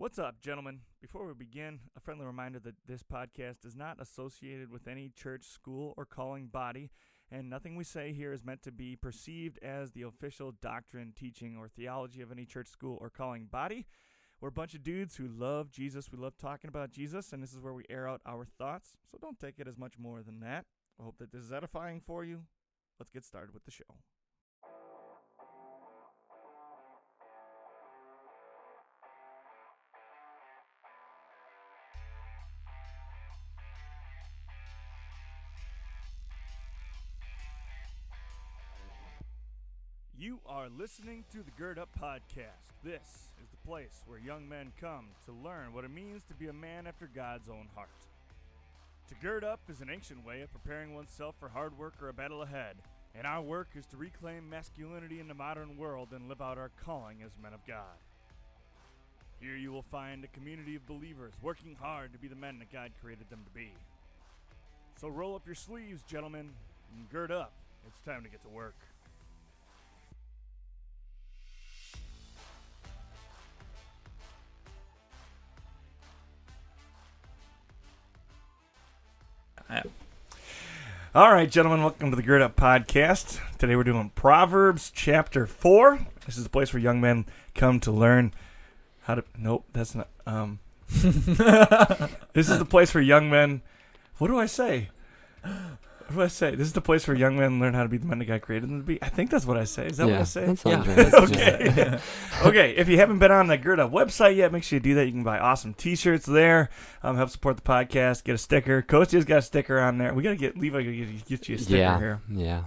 What's up, gentlemen? Before we begin, a friendly reminder that this podcast is not associated with any church, school, or calling body, and nothing we say here is meant to be perceived as the official doctrine, teaching, or theology of any church, school, or calling body. We're a bunch of dudes who love Jesus. We love talking about Jesus, and this is where we air out our thoughts. So don't take it as much more than that. I hope that this is edifying for you. Let's get started with the show. Are listening to the Gird Up Podcast. This is the place where young men come to learn what it means to be a man after God's own heart. To gird up is an ancient way of preparing oneself for hard work or a battle ahead, and our work is to reclaim masculinity in the modern world and live out our calling as men of God. Here you will find a community of believers working hard to be the men that God created them to be. So roll up your sleeves, gentlemen, and gird up. It's time to get to work. All right, gentlemen, welcome to the Gird Up Podcast. Today we're doing Proverbs chapter 4. This is the place where young men come to learn how to. Nope, that's not. Um, this is the place where young men. What do I say? What do I say? This is the place where young men learn how to be the men that God created them to be. I think that's what I say. Is that what I say? That sounds Yeah. right. That's what you okay. said. okay. If you haven't been on the Gird Up website yet, make sure you do that. You can buy awesome T-shirts there. Um, help support the podcast. Get a sticker. Kostia's got a sticker on there. We gotta get Levi. Gotta get, get you a sticker yeah, here. yeah.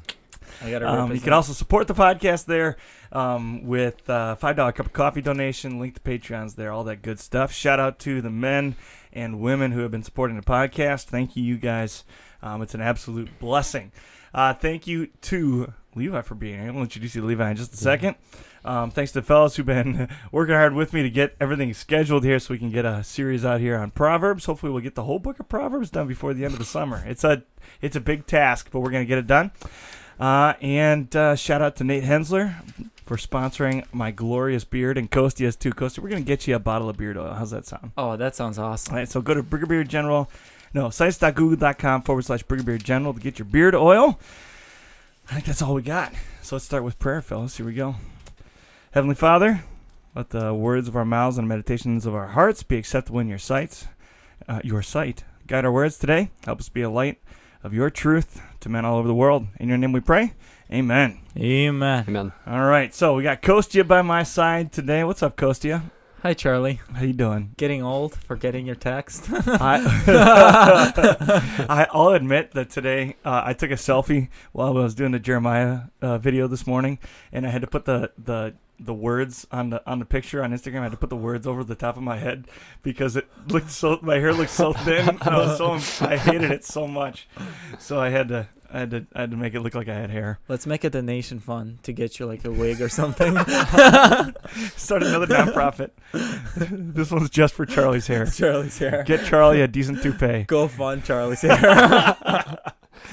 I gotta Um, you can also support the podcast there um, with uh, five dollar cup of coffee donation. Link to Patreon's there. All that good stuff. Shout out to the men and women who have been supporting the podcast. Thank you, you guys. Um, it's an absolute blessing. Uh, thank you to Levi for being here. To introduce you to Levi in just a second. Um, thanks to the fellas who've been working hard with me to get everything scheduled here so we can get a series out here on Proverbs. Hopefully, we'll get the whole book of Proverbs done before the end of the summer. It's a it's a big task, but we're going to get it done. Uh, and uh, shout out to Nate Hensler for sponsoring my glorious beard and Kostia has too. Kostia, we're going to get you a bottle of beard oil. How's that sound? Oh, that sounds awesome. All right, so go to Brigadier Beard General, no, sites.google.com forward slash Brigadier Beard General to get your beard oil. I think that's all we got. So let's start with prayer, fellas. Here we go. Heavenly Father, let the words of our mouths and meditations of our hearts be acceptable in your sight. Uh, your sight. Guide our words today. Help us be a light of your truth to men all over the world. In your name we pray. Amen. Amen. Amen. All right, so we got Kostia by my side today. What's up, Kostia? Hi, Charlie. How you doing? Getting old? Forgetting your text? I, I I'll admit that today uh, I took a selfie while I was doing the Jeremiah uh, video this morning, and I had to put the the the words on the on the picture on Instagram. I had to put the words over the top of my head because it looked so my hair looked so thin. I was so I hated it so much, so I had to I had to I had to make it look like I had hair. Let's make a donation fund to get you like a wig or something. Start another nonprofit. this one's just for Charlie's hair. Charlie's hair. Get Charlie a decent toupee. Go fund Charlie's hair.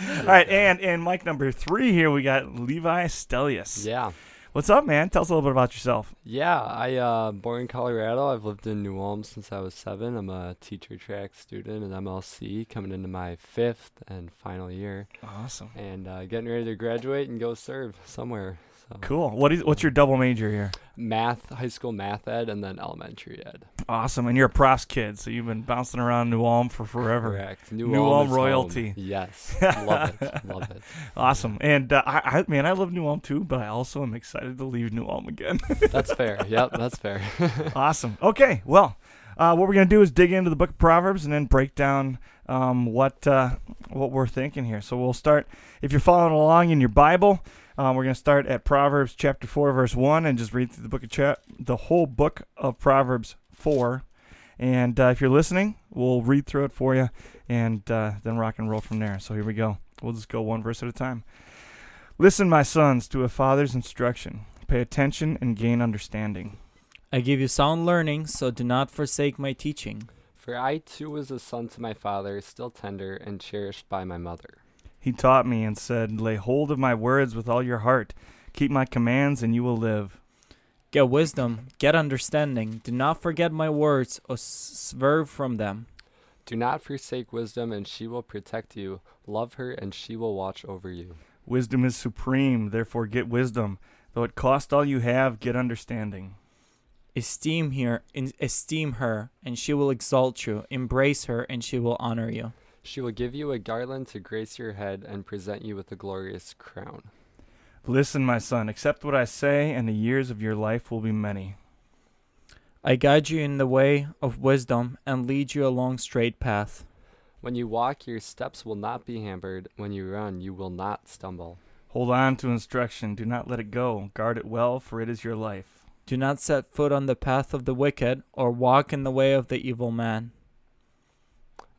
All right, and and Mike number three here we got Levi Stellius. Yeah. What's up, man? Tell us a little bit about yourself. Yeah. I uh born in Colorado. I've lived in New Ulm since I was seven. I'm a teacher track student at MLC, coming into my fifth and final year, Awesome. and uh, getting ready to graduate and go serve somewhere. So Cool. What is what's your double major here? math, high school math ed, and then elementary ed. Awesome. And you're a profs kid, so you've been bouncing around New Ulm for forever. Correct. New, New Ulm, Ulm is home. royalty. Yes. Love it. Love it. Awesome. And uh, I, I man, I love New Ulm too, but I also am excited to leave New Ulm again. That's fair. Yep. That's fair. awesome. Okay. Well, uh, what we're gonna do is dig into the book of Proverbs and then break down um, what uh, what we're thinking here. So we'll start. If you're following along in your Bible, um, we're gonna start at Proverbs chapter four, verse one, and just read through the book of cha- the whole book of Proverbs four. And uh, if you're listening, we'll read through it for you, and uh, then rock and roll from there. So here we go. We'll just go one verse at a time. Listen, my sons, to a father's instruction. Pay attention and gain understanding. I give you sound learning, so do not forsake my teaching. For I too was a son to my father, still tender and cherished by my mother. He taught me and said, Lay hold of my words with all your heart. Keep my commands, and you will live. Get wisdom, get understanding. Do not forget my words or swerve from them. Do not forsake wisdom, and she will protect you. Love her, and she will watch over you. Wisdom is supreme, therefore get wisdom. Though it cost all you have, get understanding. Esteem her, esteem her, and she will exalt you. Embrace her, and she will honor you. She will give you a garland to grace your head and present you with a glorious crown. Listen, my son, accept what I say, and the years of your life will be many. I guide you in the way of wisdom and lead you along straight path. When you walk, your steps will not be hampered. When you run, you will not stumble. Hold on to instruction. Do not let it go. Guard it well, for it is your life. Do not set foot on the path of the wicked, or walk in the way of the evil man.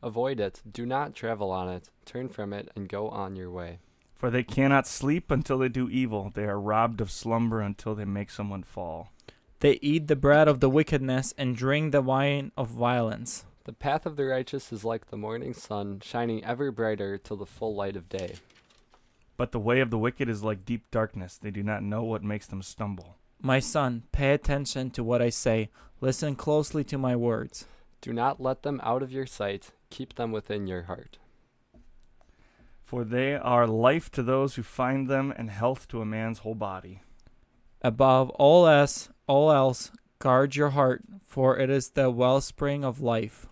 Avoid it. Do not travel on it. Turn from it and go on your way. For they cannot sleep until they do evil. They are robbed of slumber until they make someone fall. They eat the bread of the wickedness and drink the wine of violence. The path of the righteous is like the morning sun, shining ever brighter till the full light of day. But the way of the wicked is like deep darkness. They do not know what makes them stumble. My son, pay attention to what I say. Listen closely to my words. Do not let them out of your sight. Keep them within your heart. For they are life to those who find them and health to a man's whole body. Above all else, all else, guard your heart, for it is the wellspring of life.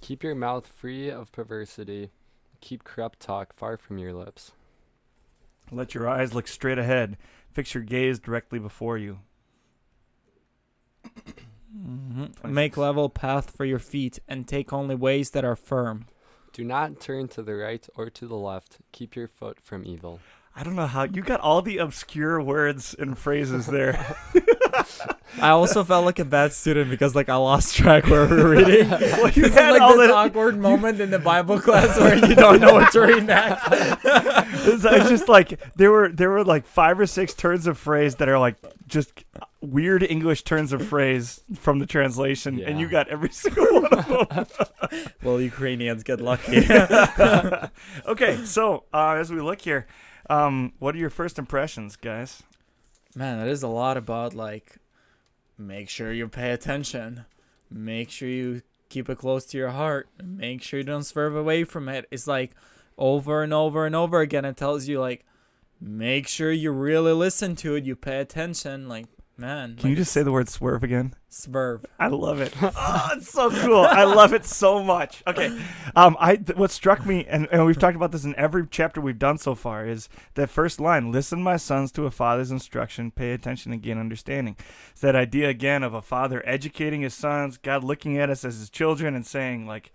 Keep your mouth free of perversity. Keep corrupt talk far from your lips. Let your eyes look straight ahead. Fix your gaze directly before you. Mm-hmm. Make level path for your feet and take only ways that are firm. Do not turn to the right or to the left. Keep your foot from evil. I don't know how you got all the obscure words and phrases there. I also felt like a bad student because like I lost track where we were reading. well, you had like all this the... awkward moment in the Bible class where you don't know what to read next. it's, it's just like there were there were like five or six turns of phrase that are like just weird English turns of phrase from the translation, yeah. and you got every single one of them. well, Ukrainians get lucky. okay, so uh, as we look here, um, what are your first impressions, guys? Man, that is a lot about like make sure you pay attention. Make sure you keep it close to your heart. Make sure you don't swerve away from it. It's like over and over and over again it tells you like make sure you really listen to it, you pay attention, like Man, can like you just say the word swerve again? Swerve. I love it. oh, it's so cool. I love it so much. Okay, um, I th- what struck me, and, and we've talked about this in every chapter we've done so far, is that first line: "Listen, my sons, to a father's instruction. Pay attention and gain understanding." It's that idea again of a father educating his sons, God looking at us as his children and saying, like,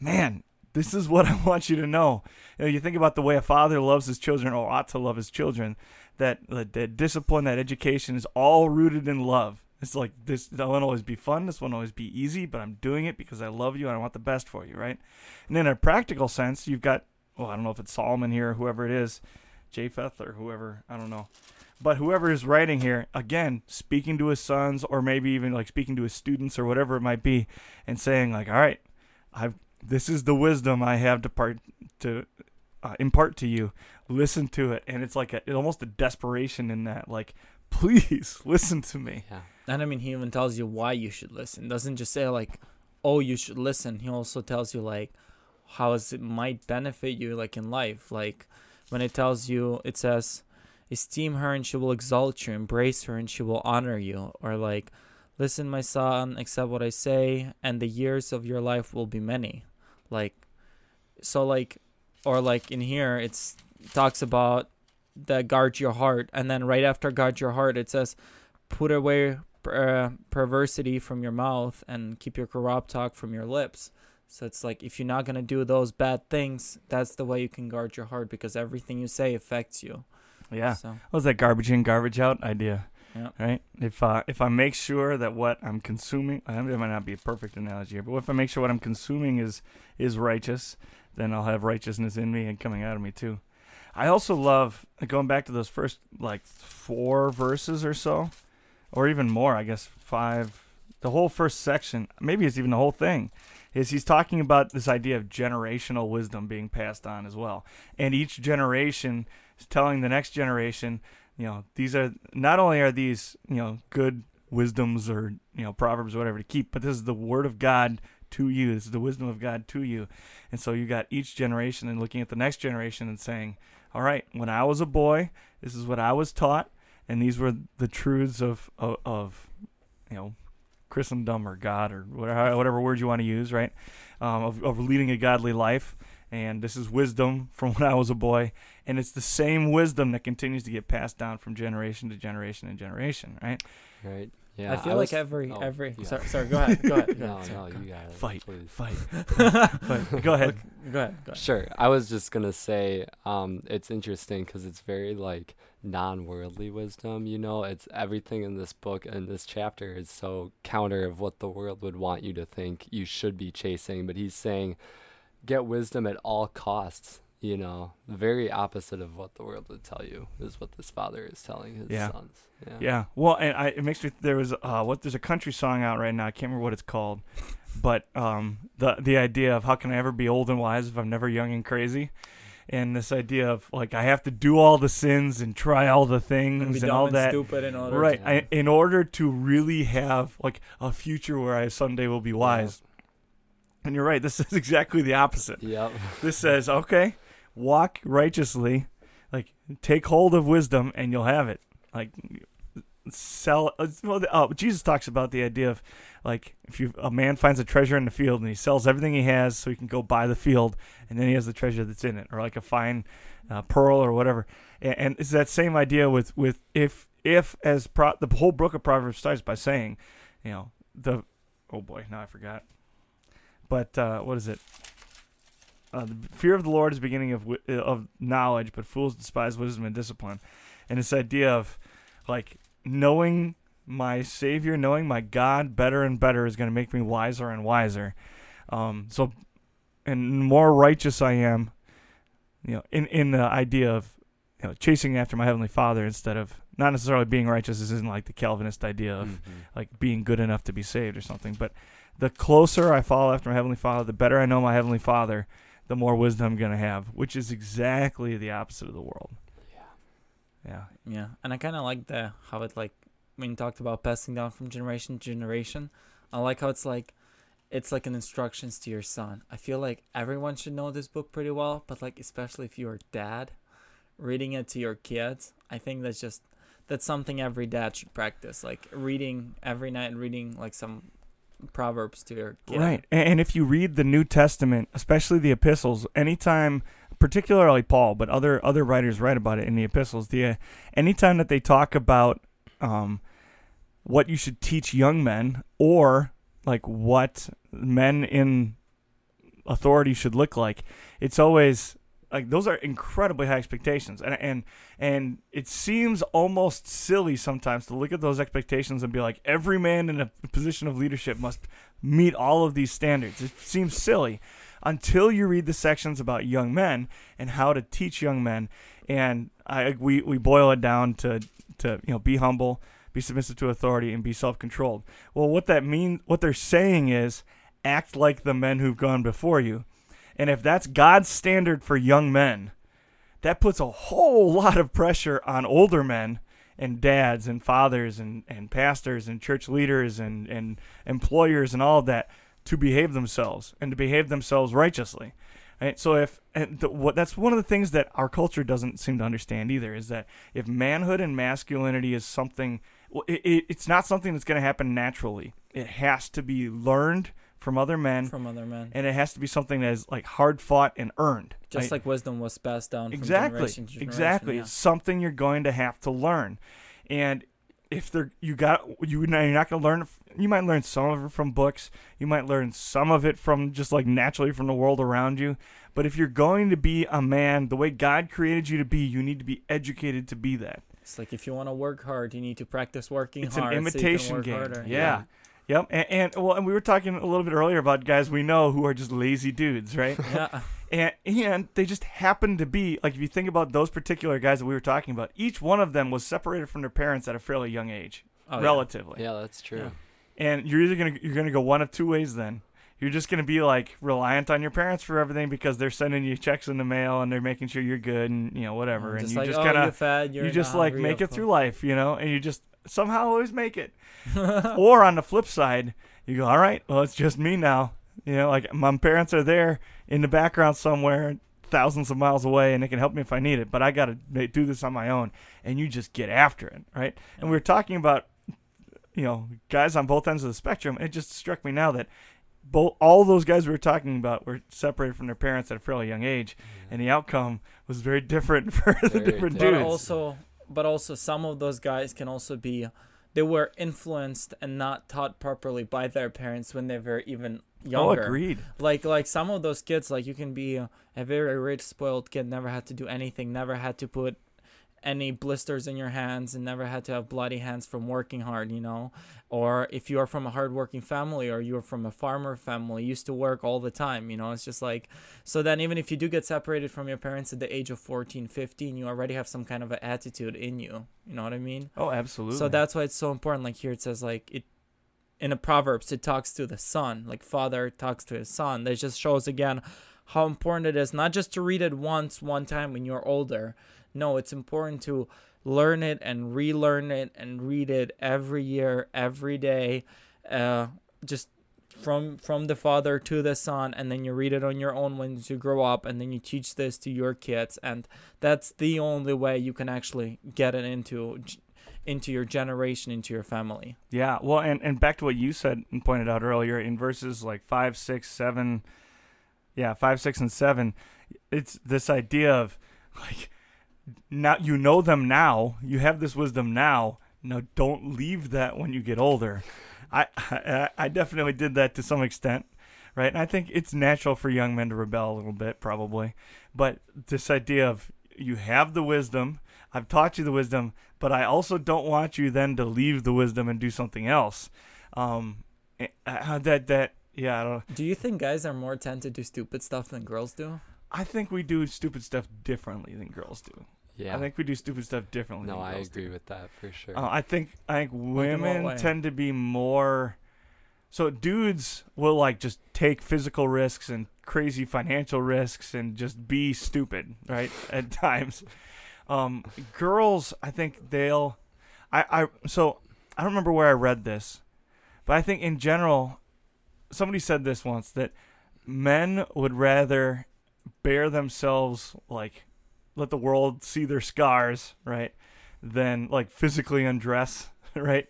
"Man, this is what I want you to know." You know, you think about the way a father loves his children, or ought to love his children that that discipline, that education is all rooted in love. It's like this that won't always be fun, this won't always be easy, but I'm doing it because I love you and I want the best for you, right? And in a practical sense, you've got well, I don't know if it's Solomon here or whoever it is, Japheth or whoever, I don't know. But whoever is writing here, again, speaking to his sons or maybe even like speaking to his students or whatever it might be, and saying like, All right, I've this is the wisdom I have to part to uh, impart to you listen to it. And it's like a, almost a desperation in that like please listen to me. Yeah. And i mean he even tells you why you should listen. Doesn't just say like oh you should listen. He also tells you like how it might benefit you like in life. Like when it tells you it says esteem her and she will exalt you. Embrace her and she will honor you. Or like listen my son accept what i say and the years of your life will be many. Like so like or like in here it's talks about the guard your heart, and then right after guard your heart, it says, put away uh, perversity from your mouth and keep your corrupt talk from your lips. So it's like if you're not gonna do those bad things, that's the way you can guard your heart because everything you say affects you. Yeah. So. What was that garbage in, garbage out idea? Yeah. Right. If uh, if I make sure that what I'm consuming, I mean, it might not be a perfect analogy here, but if I make sure what I'm consuming is is righteous, then I'll have righteousness in me and coming out of me too. I also love going back to those first like four verses or so, or even more. I guess five. The whole first section, maybe it's even the whole thing, is he's talking about this idea of generational wisdom being passed on as well, and each generation is telling the next generation you know, these are not only are these, you know, good wisdoms or, you know, proverbs or whatever to keep, but this is the word of God to you. This is the wisdom of God to you. And so you got each generation and looking at the next generation and saying, all right, when I was a boy, this is what I was taught, and these were the truths of of, of you know Christendom or God or whatever, whatever word you want to use, right? Um, of, of leading a godly life. And this is wisdom from when I was a boy. And it's the same wisdom that continues to get passed down from generation to generation and generation, right? Right. Yeah. I feel was- like every oh, every yeah. sorry, sorry go ahead go ahead go No, ahead, no, sorry, you got it. Fight, please. fight, fight. Go ahead. go ahead go ahead Sure. I was just gonna say, um, it's interesting because it's very like non-worldly wisdom. You know, it's everything in this book and this chapter is so counter of what the world would want you to think you should be chasing. But he's saying, get wisdom at all costs. You know, the very opposite of what the world would tell you is what this father is telling his Yeah. sons. Yeah. Yeah. Well, and I, it makes me. There was uh, what? There's a country song out right now. I can't remember what it's called, but um, the the idea of how can I ever be old and wise if I'm never young and crazy, and this idea of like I have to do all the sins and try all the and things be and dumb all and that. stupid in order Right. to- I, in order to really have like a future where I someday will be wise. And you're right. This is exactly the opposite. Yep. This says, okay, walk righteously, like take hold of wisdom, and you'll have it. Like sell. uh, oh, Jesus talks about the idea of like if you a man finds a treasure in the field and he sells everything he has so he can go buy the field, and then he has the treasure that's in it, or like a fine uh, pearl or whatever. And, and it's that same idea with with if if as pro, the whole book of Proverbs starts by saying, you know, the oh boy, now I forgot. But uh, what is it? Uh, the fear of the Lord is the beginning of uh, of knowledge, but fools despise wisdom and discipline. And this idea of like knowing my Savior, knowing my God better and better is going to make me wiser and wiser. Um, so, and more righteous I am, you know, in in the idea of you know chasing after my heavenly Father instead of not necessarily being righteous. This isn't like the Calvinist idea of Mhm. like being good enough to be saved or something. But the closer I follow after my heavenly Father, the better I know my heavenly Father, the more wisdom I'm gonna have, which is exactly the opposite of the world. Yeah. Yeah. Yeah, and I kind of like the how it like when you talked about passing down from generation to generation. I like how it's like it's like an instructions to your son. I feel like everyone should know this book pretty well, but like especially if you're a dad, reading it to your kids, I think that's just that's something every dad should practice. Like reading every night, reading like some proverbs to your kid. Right. And if you read the New Testament, especially the epistles, anytime particularly Paul, but other other writers write about it in the epistles, the uh, anytime that they talk about um what you should teach young men or like what men in authority should look like, it's always like those are incredibly high expectations. And and and it seems almost silly sometimes to look at those expectations and be like every man in a position of leadership must meet all of these standards. It seems silly until you read the sections about young men and how to teach young men. And I we we boil it down to to you know be humble be submissive to authority and be self-controlled. Well what that means what they're saying is act like the men who've gone before you and if that's God's standard for young men, that puts a whole lot of pressure on older men and dads and fathers and, and pastors and church leaders and, and employers and all of that to behave themselves and to behave themselves righteously. Right? So if and the, what that's one of the things that our culture doesn't seem to understand either is that if manhood and masculinity is something, well, it, it, it's not something that's going to happen naturally. It has to be learned from other men from other men. and it has to be something that is like hard fought and earned. Just right? like wisdom was passed down from exactly, generation to generation. exactly. yeah. It's something you're going to have to learn, and if they're you got you you're not going to learn. You might learn some of it from books. You might learn some of it from just like naturally from the world around you. But if you're going to be a man the way God created you to be, you need to be educated to be that. It's like if you want to work hard, you need to practice working It's an hard. so you imitation work game. harder. Yeah. Yep. And, and well, and we were talking a little bit earlier about guys we know who are just lazy dudes, right? Yeah. and and they just happen to be like if you think about those particular guys that we were talking about, each one of them was separated from their parents at a fairly young age, Oh, relatively. Yeah, that's true. Yeah. And you're either gonna you're gonna go one of two ways. Then you're just gonna be like reliant on your parents for everything because they're sending you checks in the mail and they're making sure you're good and you know whatever, mm, and just you like, just oh, kind you're of you're you not just like make it through life, you know, and you just somehow always make it. or on the flip side, you go, all right, well, it's just me now. You know, like my parents are there in the background somewhere, thousands of miles away, and they can help me if I need it. But I got to do this on my own, and you just get after it, right? And we were talking about, you know, guys on both ends of the spectrum. It just struck me now that both all those guys we were talking about were separated from their parents at a fairly young age, and the outcome was very different for the Very different But dudes. also, but also, some of those guys can also be, they were influenced and not taught properly by their parents when they were even younger. oh, younger. agreed. Like, like some of those kids, like you can be a, a very rich, spoiled kid, never had to do anything, never had to put any blisters in your hands, and never had to have bloody hands from working hard, you know. Or if you are from a hardworking family, or you are from a farmer family, used to work all the time, you know. It's just like so. Then even if you do get separated from your parents at the age of 14, 15, you already have some kind of an attitude in you. You know what I mean? Oh, absolutely. So that's why it's so important. Like here it says like it in the Proverbs it talks to the son, like father talks to his son. That just shows again how important it is not just to read it once one time when you're older. No, it's important to learn it and relearn it and read it every year, every day. Uh just from from the father to the son and then you read it on your own when you grow up and then you teach this to your kids and that's the only way you can actually get it into into your generation, into your family. Yeah, well, and, and back to what you said and pointed out earlier in verses like five, six, seven, yeah, five, six, and seven, it's this idea of like now you know them now, you have this wisdom now. Now don't leave that when you get older. I I, I definitely did that to some extent, right? And I think it's natural for young men to rebel a little bit, probably, but this idea of you have the wisdom. I've taught you the wisdom, but I also don't want you then to leave the wisdom and do something else. Um, uh, that that yeah, I don't. Do you think guys are more tend to do stupid stuff than girls do? I think we do stupid stuff differently than girls do. Yeah. I think we do stupid stuff differently. no, than I girls agree do. with that for sure. Uh, I think I think women way? tend to be more. So dudes will like just take physical risks and crazy financial risks and just be stupid, right? At times, um, girls, I think they'll. I I so I don't remember where I read this, but I think in general, somebody said this once that men would rather bear themselves like let the world see their scars, right? Than like physically undress, right?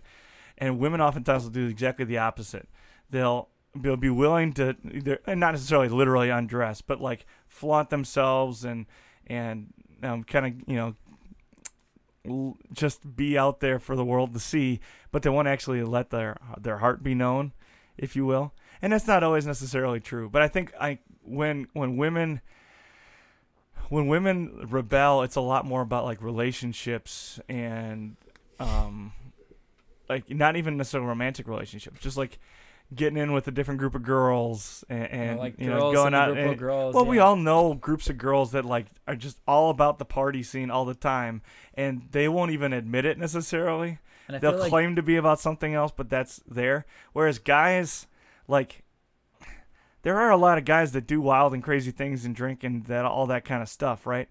And women oftentimes will do exactly the opposite. They'll they'll be willing to either and not necessarily literally undress, but like flaunt themselves and and um, kind of you know l- just be out there for the world to see, but they won't actually let their their heart be known, if you will. And that's not always necessarily true. But I think I when when women when women rebel, it's a lot more about like relationships and um like not even necessarily romantic relationships, just like getting in with a different group of girls and, You know, and like you know going out and, girls. well, we all know groups of girls that like are just all about the party scene all the time, and they won't even admit it necessarily. And They'll like claim to be about something else, but that's there. Whereas guys, like, there are a lot of guys that do wild and crazy things and drink and that all that kind of stuff, right?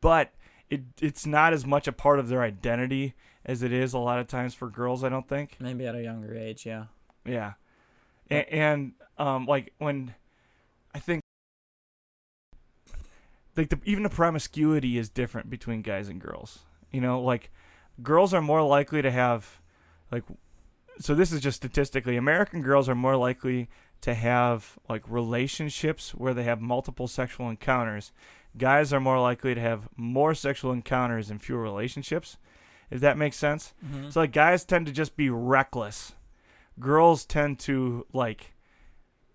But it it's not as much a part of their identity as it is a lot of times for girls. I don't think. maybe at a younger age, yeah. Yeah. And, and um like when I think like the, even the promiscuity is different between guys and girls. You know, like girls are more likely to have like so this is just statistically American girls are more likely to have like relationships where they have multiple sexual encounters. Guys are more likely to have more sexual encounters and fewer relationships. If that makes sense. Mhm. So like guys tend to just be reckless. Girls tend to like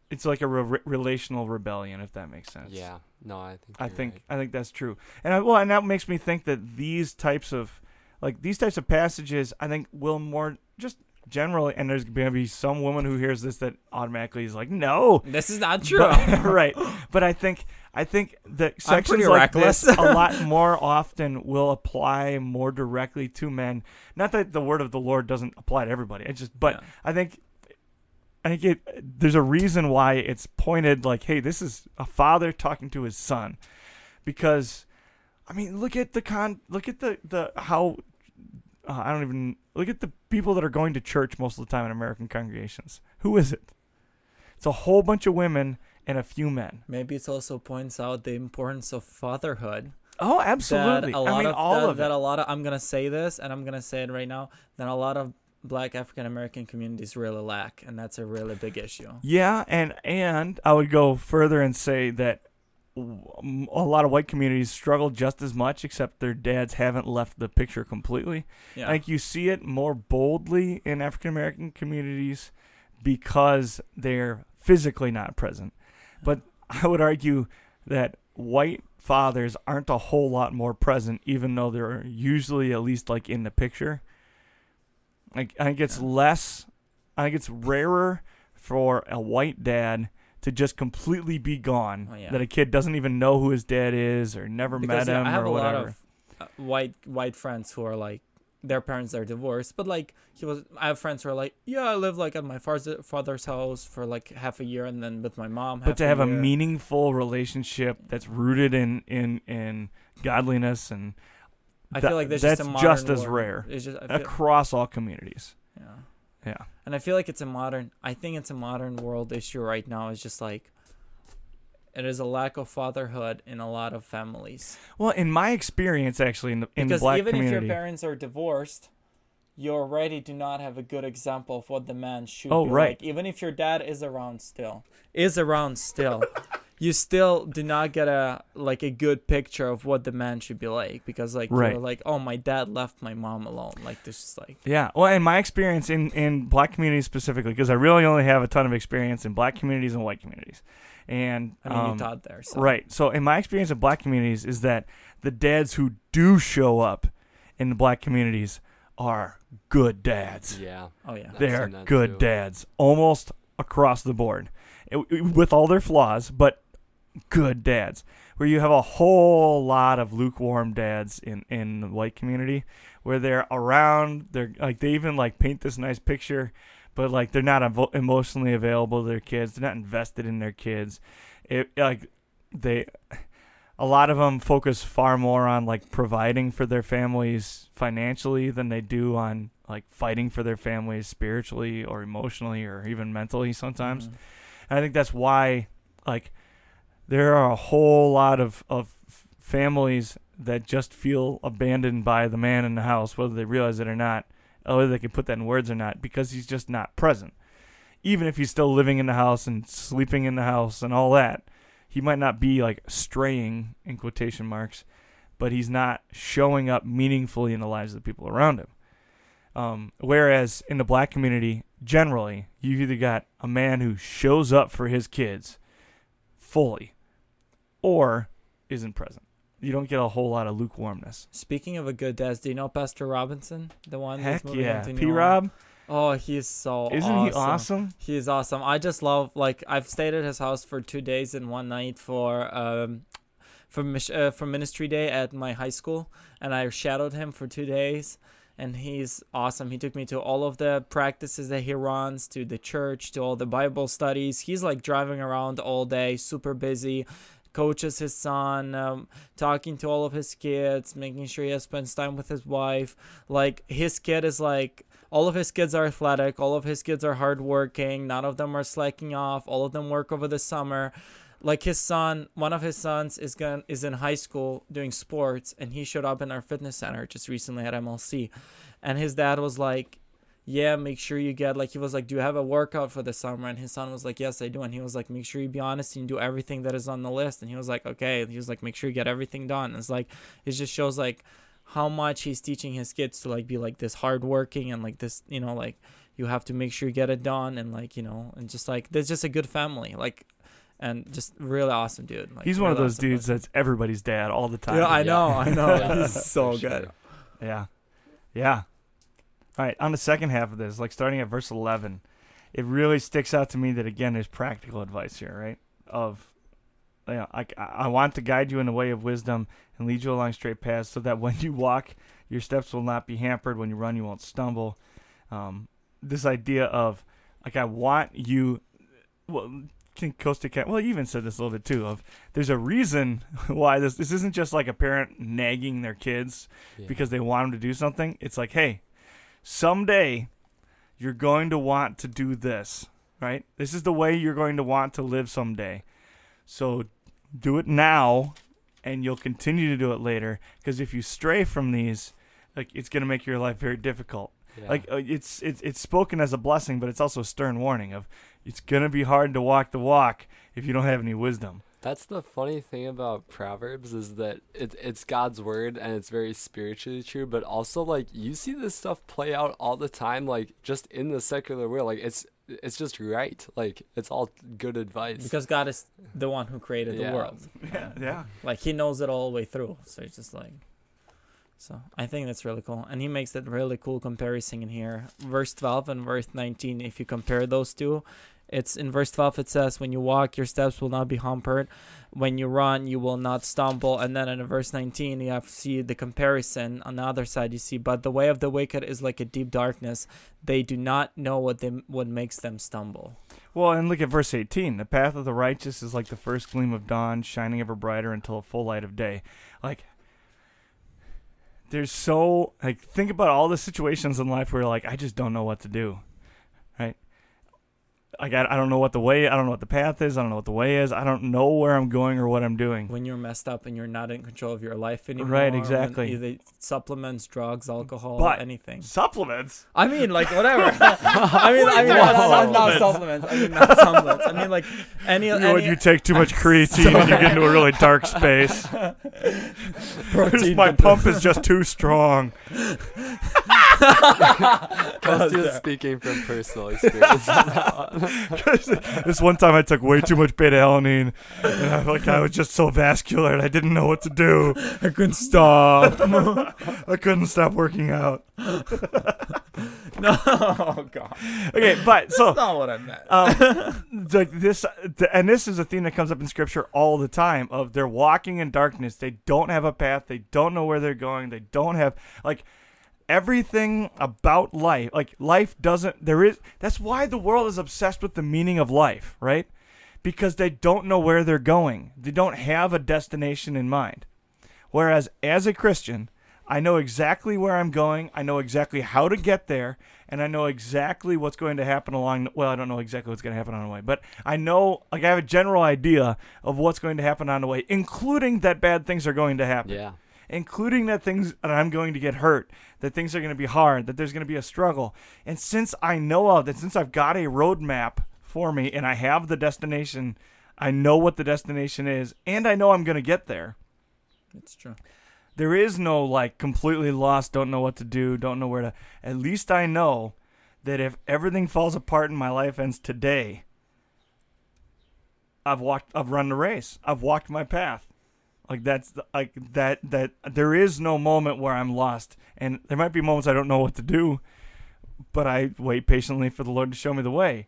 it's like a re- relational rebellion if that makes sense. yeah. No, I think. I think right. I think that's true. And I, well, and that makes me think that these types of like these types of passages I think will more just generally and there's going to be some woman who hears this that automatically is like, "No, This is not true. but, right. But I think I think that sections like this a lot more often will apply more directly to men. Not that the word of the Lord doesn't apply to everybody. I just but Yeah. I think I think it, there's a reason why it's pointed like, hey, this is a father talking to his son, because, I mean, look at the con, look at the the how, uh, I don't even look at the people that are going to church most of the time in American congregations. Who is it? It's a whole bunch of women and a few men. Maybe it also points out the importance of fatherhood. Oh, absolutely. That a lot I mean, of all that, of that a lot of I'm gonna say this and I'm gonna say it right now. That a lot of Black African American communities really lack, and that's a really big issue. Yeah, and and I would go further and say that a lot of white communities struggle just as much, except their dads haven't left the picture completely. Yeah. I think you see it more boldly in African American communities because they're physically not present. But I would argue that white fathers aren't a whole lot more present, even though they're usually at least like in the picture. Like I think it's Yeah. less, I think it's rarer for a white dad to just completely be gone. Oh, yeah. That a kid doesn't even know who his dad is or never because met yeah, him I have or a whatever. lot of uh, white white friends who are like their parents are divorced, but like he was. I have friends who are like, yeah, I live like at my father's house for like half a year, and then with my mom. but to have a meaningful relationship that's rooted in in in godliness and I that- feel like that's just just as rare It's just feel, across all communities. yeah. Yeah. And I feel like it's a modern. I think it's a modern world issue right now. It's just like it is a lack of fatherhood in a lot of families. Well, in my experience, actually, in the in the because black even community, if your parents are divorced, you already do not have a good example of what the man should Oh, be right. like. Even if your dad is around still, is around still, you still do not get a like a good picture of what the man should be like because like Right. you're like, oh, my dad left my mom alone. Like this is like Yeah. Well, in my experience in, in black communities specifically, because I really only have a ton of experience in black communities and white communities. And I mean, um, you taught there, so right. So in my experience in black communities is that the dads who do show up in the black communities are good dads. Yeah. Oh yeah, They're good too. dads almost across the board It- it- with all their flaws, but good dads. Where you have a whole lot of lukewarm dads in in the white community, where they're around, they're like they even like paint this nice picture, but like they're not evo- emotionally available to their kids. They're not invested in their kids. It like they. A lot of them focus far more on like providing for their families financially than they do on like fighting for their families spiritually or emotionally or even mentally sometimes. Mhm. And I think that's why, like, there are a whole lot of, of families that just feel abandoned by the man in the house, whether they realize it or not, whether they can put that in words or not, because he's just not present. Even if he's still living in the house and sleeping in the house and all that, he might not be like straying in quotation marks, but he's not showing up meaningfully in the lives of the people around him. Um, whereas in the black community, generally, you've either got a man who shows up for his kids fully or isn't present. You don't get a whole lot of lukewarmness. Speaking of a good dad, do you know Pastor Robinson, the one Heck who's moving yeah. into New P Rob, Oh, he's so isn't awesome. he awesome? He is awesome. I just love like I've stayed at his house for two days and one night for um for mis- uh, for ministry day at my high school, and I shadowed him for two days. And he's awesome. He took me to all of the practices that he runs, to the church, to all the Bible studies. He's like driving around all day, super busy, coaches his son, um, talking to all of his kids, making sure he spends time with his wife. Like his kid is like all of his kids are athletic, all of his kids are hardworking, none of them are slacking off, all of them work over the summer. Like his son, one of his sons is going is in high school doing sports and he showed up in our fitness center just recently at MLC. And his dad was like, yeah, make sure you get like he was like, do you have a workout for the summer? And his son was like, yes, I do. And he was like, make sure you be honest and do everything that is on the list. And he was like, okay. And he was like, make sure you get everything done. It's like it just shows like how much he's teaching his kids to like be like this hardworking and like this, you know, like you have to make sure you get it done and like you know and just like there's just a good family like and just really awesome dude. Like, He's one of those awesome dudes person. that's everybody's dad all the time. Yeah, I Yeah. know, I know. Yeah, He's so for sure. good. Yeah. Yeah. All right, on the second half of this, like starting at verse 11, it really sticks out to me that again there's practical advice here, right? Of you know, I I want to guide you in the way of wisdom and lead you along straight paths so that when you walk, your steps will not be hampered, when you run you won't stumble. Um, this idea of Like I want you. Well, can Costa Cat. Well, you even said this a little bit too. Of there's a reason why this this isn't just like a parent nagging their kids Yeah. because they want them to do something. It's like, hey, someday you're going to want to do this, right? This is the way you're going to want to live someday. So do it now and you'll continue to do it later because if you stray from these, like it's going to make your life very difficult. Yeah. Like uh, it's it's it's spoken as a blessing, but it's also a stern warning of it's going to be hard to walk the walk if you don't have any wisdom. That's the funny thing about Proverbs is that it, it's God's word and it's very spiritually true, but also like you see this stuff play out all the time, like just in the secular world. Like it's it's just right. Like it's all good advice. Because God is the one who created Yeah. the world. Yeah, yeah. Like He knows it all the way through. So it's just like. So I think that's really cool, and he makes that really cool comparison in here. Verse twelve and verse nineteen. If you compare those two, it's in verse twelve. It says, "When you walk, your steps will not be hampered. When you run, you will not stumble." And then in verse nineteen, you have to see the comparison. On the other side, you see, "But the way of the wicked is like a deep darkness; they do not know what they what makes them stumble." Well, and look at verse 18. The path of the righteous is like the first gleam of dawn, shining ever brighter until a full light of day. Like, there's so, like, think about all the situations in life where, like, I just don't know what to do? Like, I, I don't know what the way, I don't know what the path is, I don't know what the way is, I don't know where I'm going or what I'm doing. when you're messed up and you're not in control of your life anymore. Right, exactly. Either supplements, drugs, alcohol, But- anything. Supplements? I mean, like whatever. I mean, I mean, not, not, not supplements. I mean, not supplements. I mean, like any, You know, when any you take too much creatine and you get into a really dark space. My pump is just too strong. Costa's speaking from personal experience. On that one. this one time I took way too much beta alanine, and I like I was just so vascular and I didn't know what to do. I couldn't stop. I couldn't stop working out. no, oh god, Okay, but so that's not what I meant. um, like this, and this is a theme that comes up in scripture all the time. Of they're walking in darkness. They don't have a path. They don't know where they're going. They don't have like everything about life. Like life doesn't. There is. That's why the world is obsessed with the meaning of life, right? Because they don't know where they're going. They don't have a destination in mind. Whereas as a Christian, I know exactly where I'm going. I know exactly how to get there, and I know exactly what's going to happen along. Well, I don't know exactly what's going to happen on the way, but I know, like, I have a general idea of what's going to happen on the way, including that bad things are going to happen, yeah. Including that things that I'm going to get hurt, that things are going to be hard, that there's going to be a struggle. And since I know of that, since I've got a roadmap for me, and I have the destination, I know what the destination is, and I know I'm going to get there It's true. there is no like completely lost, don't know what to do, don't know where to. At least I know that if everything falls apart and my life ends today, I've walked, I've run the race, I've walked my path. Like that's the, like that that there is no moment where I'm lost, and there might be moments I don't know what to do, but I wait patiently for the Lord to show me the way,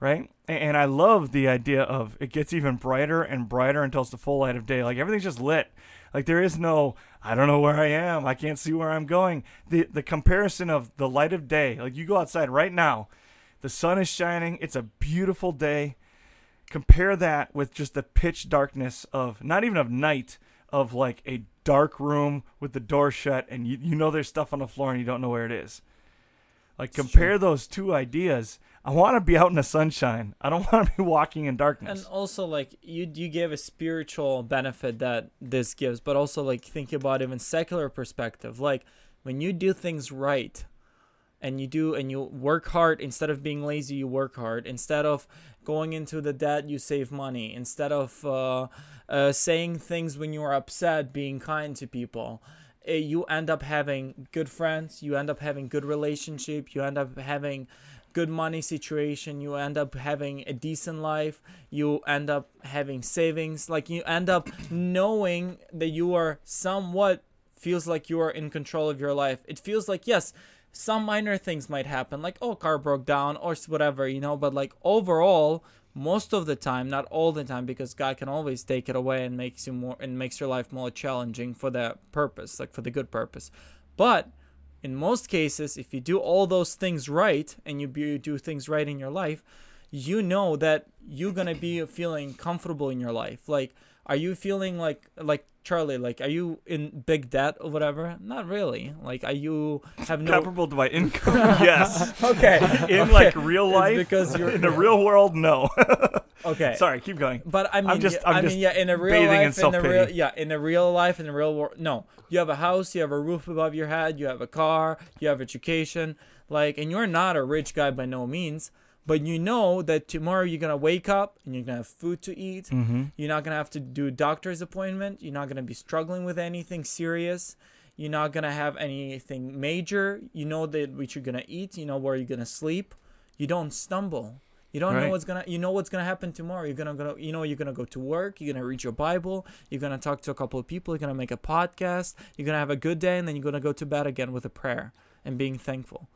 right? A- And I love the idea of it gets even brighter and brighter until it's the full light of day. Like everything's just lit. Like there is no I don't know where I am. I can't see where I'm going. The the comparison of the light of day. Like you go outside right now, the sun is shining. It's a beautiful day. Compare that with just the pitch darkness of not even of night of like a dark room with the door shut and you, you know there's stuff on the floor and you don't know where it is. Like compare those two ideas. I want to be out in the sunshine. I don't want to be walking in darkness. And also, like you, you gave a spiritual benefit that this gives, but also like think about even secular perspective. Like when you do things right, and you do and you work hard instead of being lazy, you work hard. Instead of going into the debt, you save money. Instead of uh, uh, saying things when you are upset, being kind to people. eh, You end up having good friends. You end up having good relationship. You end up having good money situation you end up having a decent life you end up having savings like you end up knowing that you are somewhat feels like you are in control of your life it feels like yes some minor things might happen like oh car broke down or whatever you know but like overall most of the time not all the time because god can always take it away and makes you more and makes your life more challenging for that purpose like for the good purpose but in most cases, if you do all those things right and you be- do things right in your life, you know that you're gonna be feeling comfortable in your life. Like, are you feeling like like Charlie? Like, are you in big debt or whatever? Not really. Like, are you have no? Comparable to my income, yes. Okay. In okay. like real It's life, because you're in the real world, no. okay. Sorry, keep going. But I mean, just- I'm I mean, yeah, in a real bathing in life, in, the real, yeah, in a real life, in the real world, no, you have a house, you have a roof above your head, you have a car, you have education, like, and you're not a rich guy by no means, but you know that tomorrow you're gonna wake up and you're gonna have food to eat. Mm-hmm. You're not gonna have to do a doctor's appointment. You're not gonna be struggling with anything serious. You're not gonna have anything major. You know that what you're gonna eat. You know where you're gonna sleep. You don't stumble. You don't know what's gonna. You know what's gonna happen tomorrow. You're gonna go. You know you're gonna go to work. You're gonna read your Bible. You're gonna talk to a couple of people. You're gonna make a podcast. You're gonna have a good day, and then you're gonna go to bed again with a prayer and being thankful.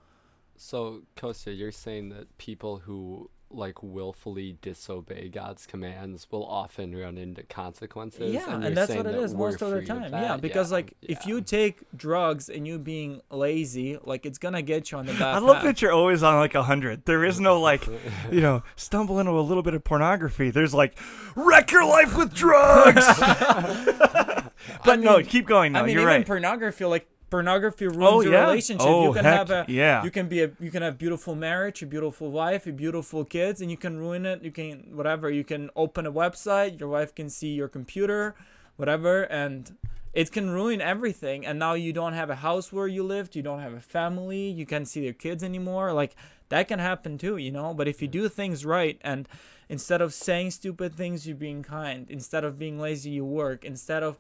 So, Kostia, you're saying that people who like willfully disobey God's commands will often run into consequences. yeah, and, and, that's what it that is most of the time. that? Yeah, because Yeah, like if you take drugs and you being lazy, like it's gonna get you on the bad I love path. that you're always on like a hundred. There is no like, you know, stumble into a little bit of pornography. There's like, wreck your life with drugs. but I no, keep going. No, I mean, you're even right. pornography, like pornography ruins Oh, your relationship. Oh, you can heck, have a yeah. You can be a you can have beautiful marriage, a beautiful wife, a beautiful kids, and you can ruin it. You can whatever. You can open a website. Your wife can see your computer, whatever, and it can ruin everything. And now you don't have a house where you lived. You don't have a family. You can't see your kids anymore. Like that can happen too, you know. But if you do things right and instead of saying stupid things, you're being kind. Instead of being lazy, you work. Instead of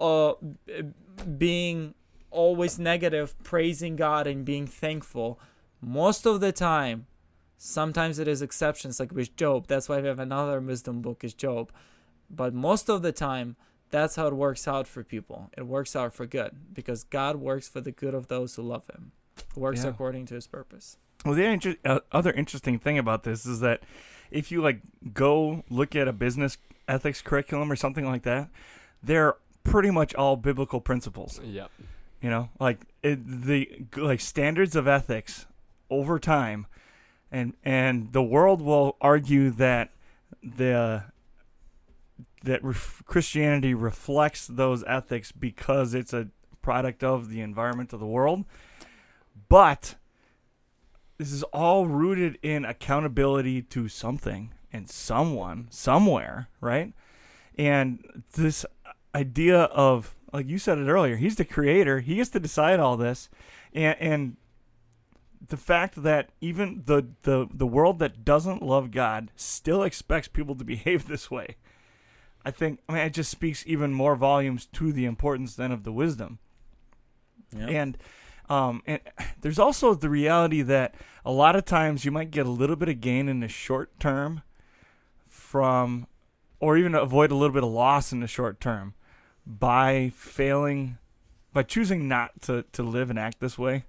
uh, being always negative, praising God and being thankful, most of the time, sometimes it is exceptions, like with Job. That's why we have another wisdom book, is Job. But most of the time, that's how it works out for people. It works out for good because God works for the good of those who love Him. Works Yeah. according to His purpose. Well, the inter- uh, other interesting thing about this is that if you like go look at a business ethics curriculum or something like that, they're pretty much all biblical principles. Yep. You know, like it, the like standards of ethics over time, and and the world will argue that the that ref- Christianity reflects those ethics because it's a product of the environment of the world, but this is all rooted in accountability to something and someone somewhere, right? And this idea of like you said it earlier, he's the creator. He gets to decide all this, and and the fact that even the the the world that doesn't love God still expects people to behave this way. I think I mean it just speaks even more volumes to the importance then of the wisdom. Yeah. And um, and there's also the reality that a lot of times you might get a little bit of gain in the short term from, or even avoid a little bit of loss in the short term by failing, by choosing not to, to live and act this way,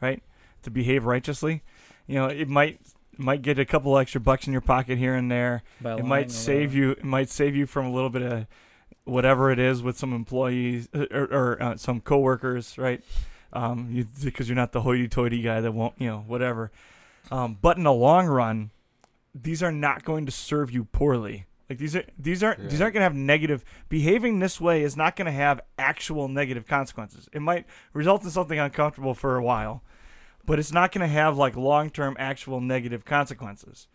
right? To behave righteously. You know, it might might get a couple extra bucks in your pocket here and there. By It might save you. It might save you from a little bit of whatever it is with some employees uh, or, or uh, some coworkers, right? Um, you, because you're not the hoity-toity guy that won't, you know, whatever. Um, but in the long run, these are not going to serve you poorly. Like these are these aren't these aren't going to have negative behaving this way is not going to have actual negative consequences. It might result in something uncomfortable for a while, but it's not going to have like long-term actual negative consequences.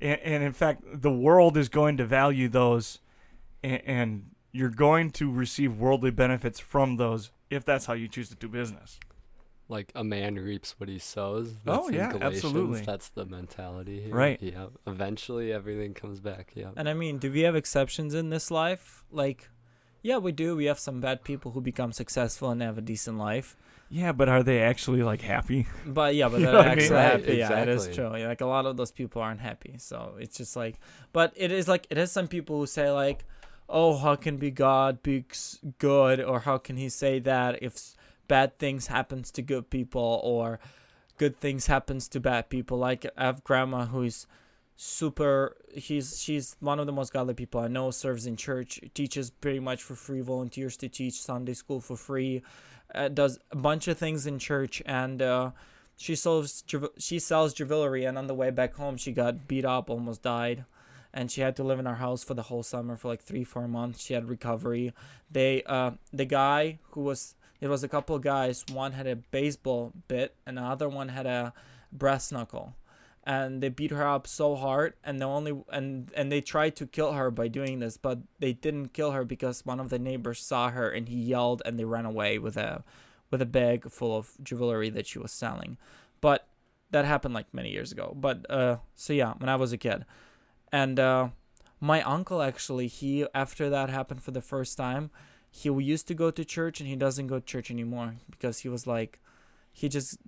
And, and in fact, the world is going to value those, and, and you're going to receive worldly benefits from those if that's how you choose to do business. Like a man reaps what he sows. Oh, That's in yeah, Galatians. absolutely. That's the mentality here. Right. Yeah. Eventually, everything comes back. Yeah. And I mean, do we have exceptions in this life? Like, yeah, we do. We have some bad people who become successful and have a decent life. Yeah, but are they actually like happy? But yeah, but they're know what I mean? actually Right, happy. Yeah, it is true. Yeah, Like a lot of those people aren't happy. So it's just like, but it is like it is some people who say like, oh, how can be God be good, or how can He say that if s- bad things happens to good people, or good things happens to bad people? Like I have grandma who's super he's she's one of the most godly people I know serves in church teaches pretty much for free volunteers to teach Sunday school for free uh, does a bunch of things in church and uh, she sells she sells jewelry and on the way back home she got beat up almost died and she had to live in our house for the whole summer for like three four months she had recovery they uh the guy who was there was a couple guys. One had a baseball bit and the other one had a brass knuckle. And they beat her up so hard and the only and and they tried to kill her by doing this but they didn't kill her because one of the neighbors saw her and he yelled and they ran away with a with a bag full of jewelry that she was selling. But that happened like many years ago. But uh so yeah when i was a kid. And uh my uncle actually he after that happened for the first time he used to go to church and he doesn't go to church anymore because he was like he just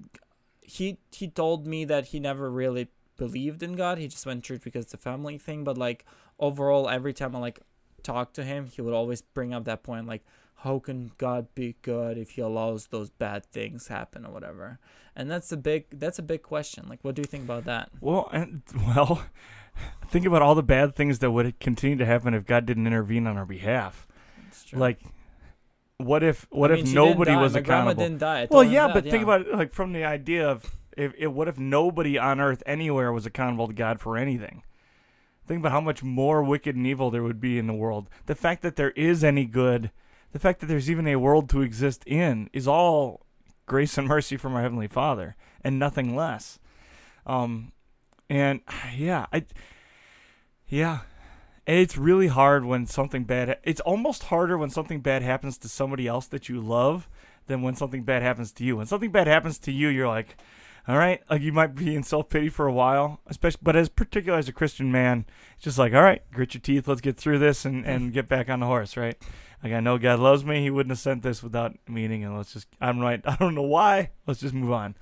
he he told me that he never really believed in God. He just went to church because it's a family thing. But like overall, every time I like talk to him, he would always bring up that point like, how can God be good if He allows those bad things happen or whatever? And that's a big that's a big question. Like, what do you think about that? Well, and well, think about all the bad things that would continue to happen if God didn't intervene on our behalf. Like, what if what I if mean, she didn't nobody die. was My grandma accountable? didn't die. I Well, told him yeah, that, but think about it like from the idea of if, if what if nobody on earth anywhere was accountable to God for anything? Think about how much more wicked and evil there would be in the world. The fact that there is any good, the fact that there's even a world to exist in, is all grace and mercy from our heavenly Father, and nothing less. Um, and yeah, I, yeah, it's really hard when something bad. It's almost harder when something bad happens to somebody else that you love than when something bad happens to you. When something bad happens to you, you're like, all right, like you might be in self pity for a while, especially, but as particular as a Christian man, it's just like, all right, grit your teeth, let's get through this and and get back on the horse, right? Like I know God loves me, He wouldn't have sent this without meaning, and let's just, I'm right, I don't know why, let's just move on.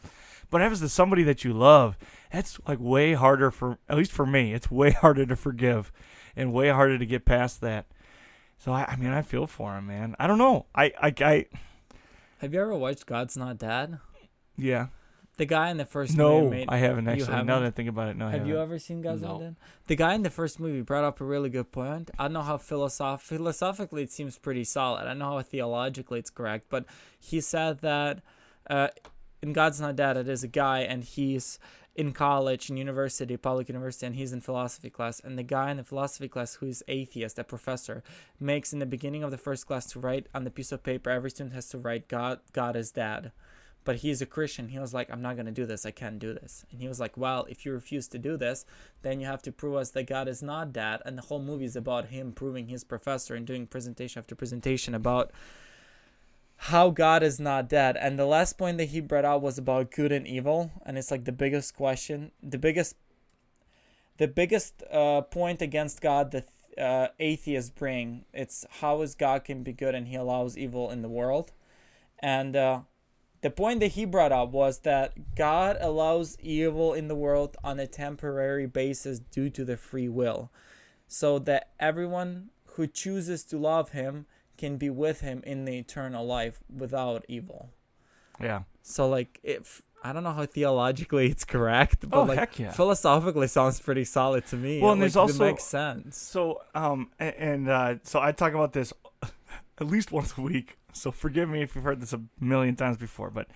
But happens to somebody that you love, that's like way harder for, at least for me, it's way harder to forgive, and way harder to get past that. So I, I mean, I feel for him, man. I don't know, I, I, I Have you ever watched God's Not Dead? yeah. The guy in the first No, movie made, I haven't actually. Now haven't? that I think about it, no, Have haven't. you ever seen God's No. Not Dead? The guy in the first movie brought up a really good point. I don't know how philosoph- philosophically it seems pretty solid. I don't know how theologically it's correct, but he said that uh, in God's Not Dead, it is a guy and he's in college, in university, public university, and he's in philosophy class. And the guy in the philosophy class who is atheist, a professor, makes in the beginning of the first class to write on the piece of paper, every student has to write God, God is dad but he's a Christian. He was like, I'm not going to do this. I can't do this. And he was like, Well, if you refuse to do this, then you have to prove us that God is not dad. And the whole movie is about him proving his professor and doing presentation after presentation about how God is not dead. And the last point that he brought out was about good and evil. And it's like the biggest question, the biggest, the biggest uh, point against God that uh, atheists bring. It's how is God can be good and he allows evil in the world. And uh, the point that he brought up was that God allows evil in the world on a temporary basis due to the free will, so that everyone who chooses to love him can be with him in the eternal life without evil. Yeah. So like if I don't know how theologically it's correct, but Oh, like yeah. philosophically sounds pretty solid to me. Well, and Like, there's also- it makes sense. So, um, a- and uh, so I talk about this at least once a week. So forgive me if you've heard this a million times before, but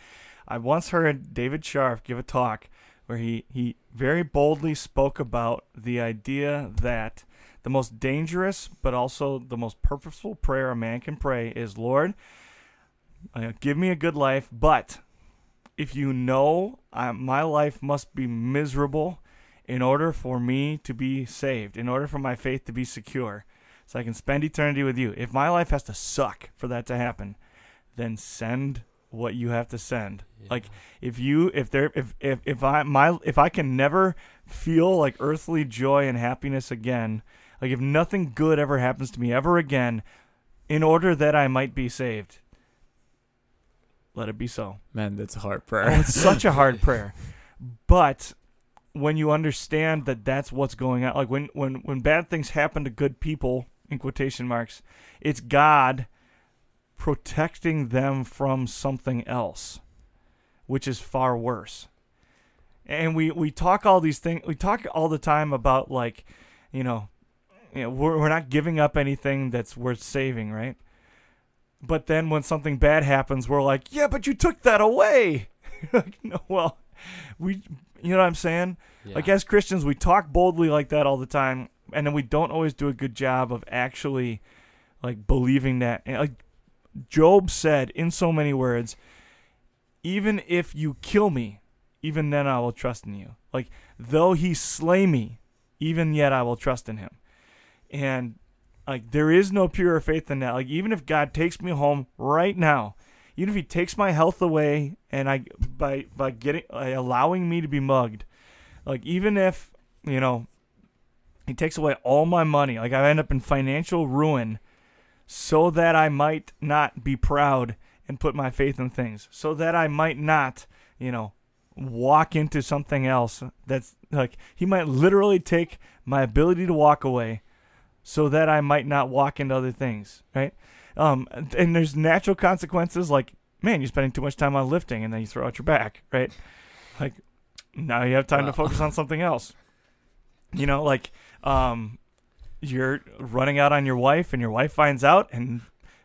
I once heard David Sharf give a talk where he he very boldly spoke about the idea that the most dangerous but also the most purposeful prayer a man can pray is, Lord, uh, give me a good life, but if you know uh, my life must be miserable in order for me to be saved, in order for my faith to be secure, so I can spend eternity with you. If my life has to suck for that to happen, then send what you have to send. Like if you if there if if if I my if I can never feel like earthly joy and happiness again, like if nothing good ever happens to me ever again, in order that I might be saved, let it be so. Man, that's a hard Oh, prayer. it's such a hard prayer. But when you understand that that's what's going on, like when, when, when bad things happen to good people, in quotation marks, it's God protecting them from something else, which is far worse. And we we talk all these things. We talk all the time about like, you know, you know, we're we're not giving up anything that's worth saving, right? But then when something bad happens, we're like, yeah, but you took that away. like, no, well, we, you know what I'm saying? Yeah. Like as Christians, we talk boldly like that all the time, and then we don't always do a good job of actually, like, believing that. And, like Job said in so many words, even if you kill me, even then I will trust in you. Like though he slay me, even yet I will trust in him. And like there is no purer faith than that. Like even if God takes me home right now, even if He takes my health away, and I by by getting allowing me to be mugged, like even if you know He takes away all my money, like I end up in financial ruin, so that I might not be proud and put my faith in things, so that I might not, you know, walk into something else that's like He might literally take my ability to walk away so that I might not walk into other things, right? Um, and there's natural consequences like, man, you're spending too much time on lifting and then you throw out your back, right? Like, now you have time to focus on something else. You know, like, um, you're running out on your wife and your wife finds out and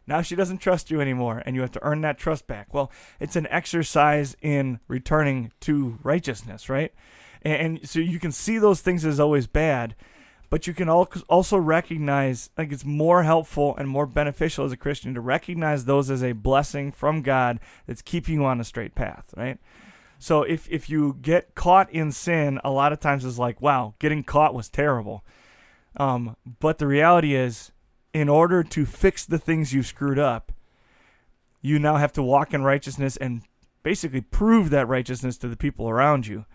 now she doesn't trust you anymore and you have to earn that trust back. Well, it's an exercise in returning to righteousness, right? And, and so you can see those things as always bad, but you can al- also recognize like it's more helpful and more beneficial as a Christian to recognize those as a blessing from God that's keeping you on a straight path, right? So if if you get caught in sin, a lot of times it's like, wow, getting caught was terrible. Um, but the reality is, in order to fix the things you screwed up, you now have to walk in righteousness and basically prove that righteousness to the people around you.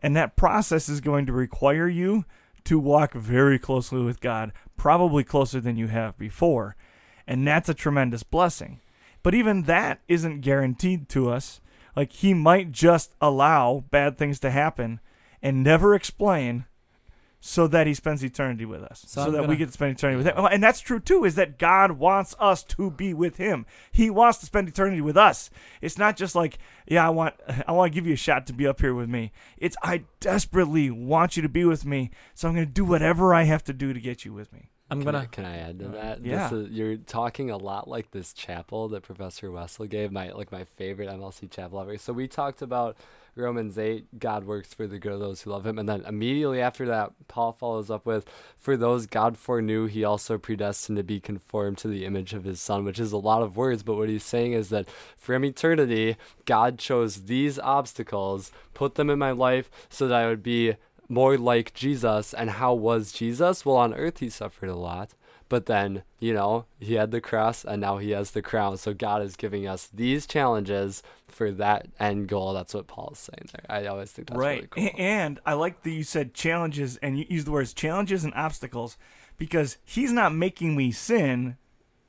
And that process is going to require you to walk very closely with God, probably closer than you have before. And that's a tremendous blessing. But even that isn't guaranteed to us. Like, He might just allow bad things to happen and never explain so that He spends eternity with us, So so, that we gonna- get to spend eternity with Him. And that's true too, is that God wants us to be with Him. He wants to spend eternity with us. It's not just like, yeah, I want, I want to give you a shot to be up here with me. It's I desperately want you to be with me, so I'm going to do whatever I have to do to get you with me. I'm Can gonna. can I add to uh, that? Yeah. This is, you're talking a lot like this chapel that Professor Wessel gave, my like my favorite MLC chapel ever. So we talked about Romans 8, God works for the good of those who love him. And then immediately after that, Paul follows up with, For those God foreknew, he also predestined to be conformed to the image of his son, which is a lot of words. But what he's saying is that from eternity, God chose these obstacles, put them in my life so that I would be more like Jesus. And how was Jesus? Well, on earth, he suffered a lot. But then, you know, he had the cross and now he has the crown. So God is giving us these challenges for that end goal. That's what Paul is saying there. I always think that's right. really cool. And I like that you said challenges and you used the words challenges and obstacles because he's not making me sin,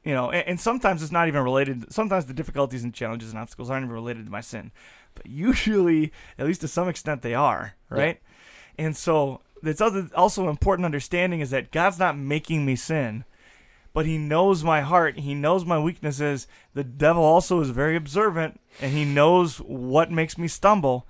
you know, and, and sometimes it's not even related. Sometimes the difficulties and challenges and obstacles aren't even related to my sin, but usually, at least to some extent, they are, Yeah. And so that's other also important understanding is that God's not making me sin, but He knows my heart. He knows my weaknesses. The devil also is very observant, and he knows what makes me stumble.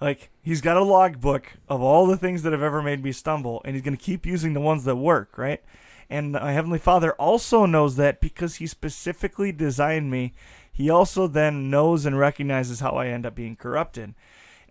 Like he's got a logbook of all the things that have ever made me stumble, and he's going to keep using the ones that work, right? And my heavenly Father also knows that because he specifically designed me. He also then knows and recognizes how I end up being corrupted.